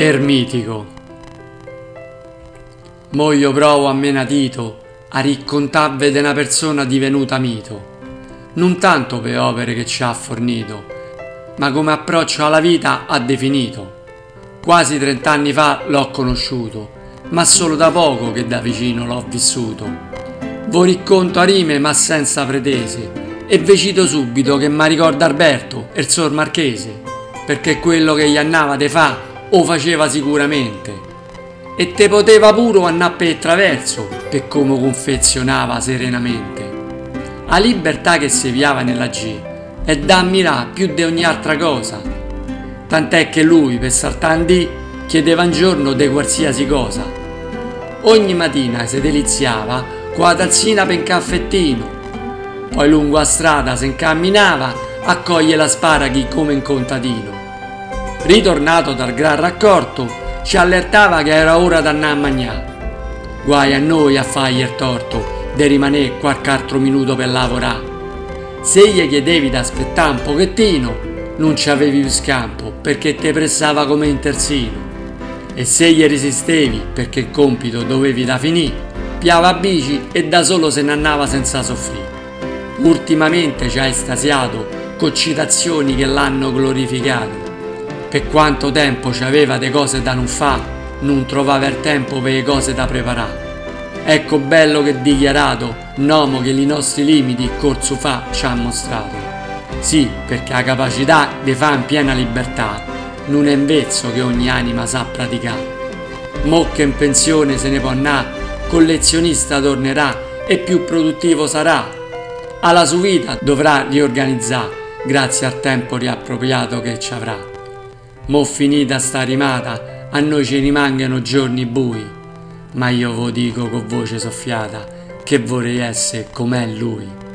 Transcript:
Ermitico. Mo io provo a menatito a raccontarvi di una persona divenuta mito, non tanto per opere che ci ha fornito, ma come approccio alla vita ha definito. Quasi trent'anni fa l'ho conosciuto, ma solo da poco che da vicino l'ho vissuto. Vo racconto a rime ma senza pretese, e vi cito subito che mi ricorda Alberto, il sor Marchese, perché quello che gli annava de fa o faceva sicuramente. E te poteva puro andare per traverso, per come confezionava serenamente. A libertà che si viava nella G è da ammirare più di ogni altra cosa. Tant'è che lui, per saltandi, chiedeva un giorno di qualsiasi cosa. Ogni mattina si deliziava con la tazzina per un caffettino. Poi lungo la strada si incamminava a cogliere la sparaghi come un contadino. Ritornato dal gran raccorto, ci allertava che era ora d'andare a mangiare. Guai a noi a fargli il torto, de rimanere qualche altro minuto per lavorare. Se gli chiedevi d'aspettare un pochettino, non ci avevi più scampo, perché te pressava come un terzino. E se gli resistevi, perché il compito dovevi da finire, piava a bici e da solo se ne andava senza soffrire. Ultimamente ci ha estasiato con citazioni che l'hanno glorificato per quanto tempo ci aveva de cose da non fa, non trovava il tempo per le cose da preparare. Ecco bello che dichiarato, nomo che i nostri limiti corso fa ci ha mostrato. Sì, perché la capacità di fare in piena libertà non è un vezzo che ogni anima sa praticare. Mo che in pensione se ne può andare, collezionista tornerà e più produttivo sarà. Alla sua vita dovrà riorganizzare grazie al tempo riappropriato che ci avrà. Mo finita sta rimata, a noi ci rimangono giorni bui, ma io vo dico con voce soffiata che vorrei essere com'è lui.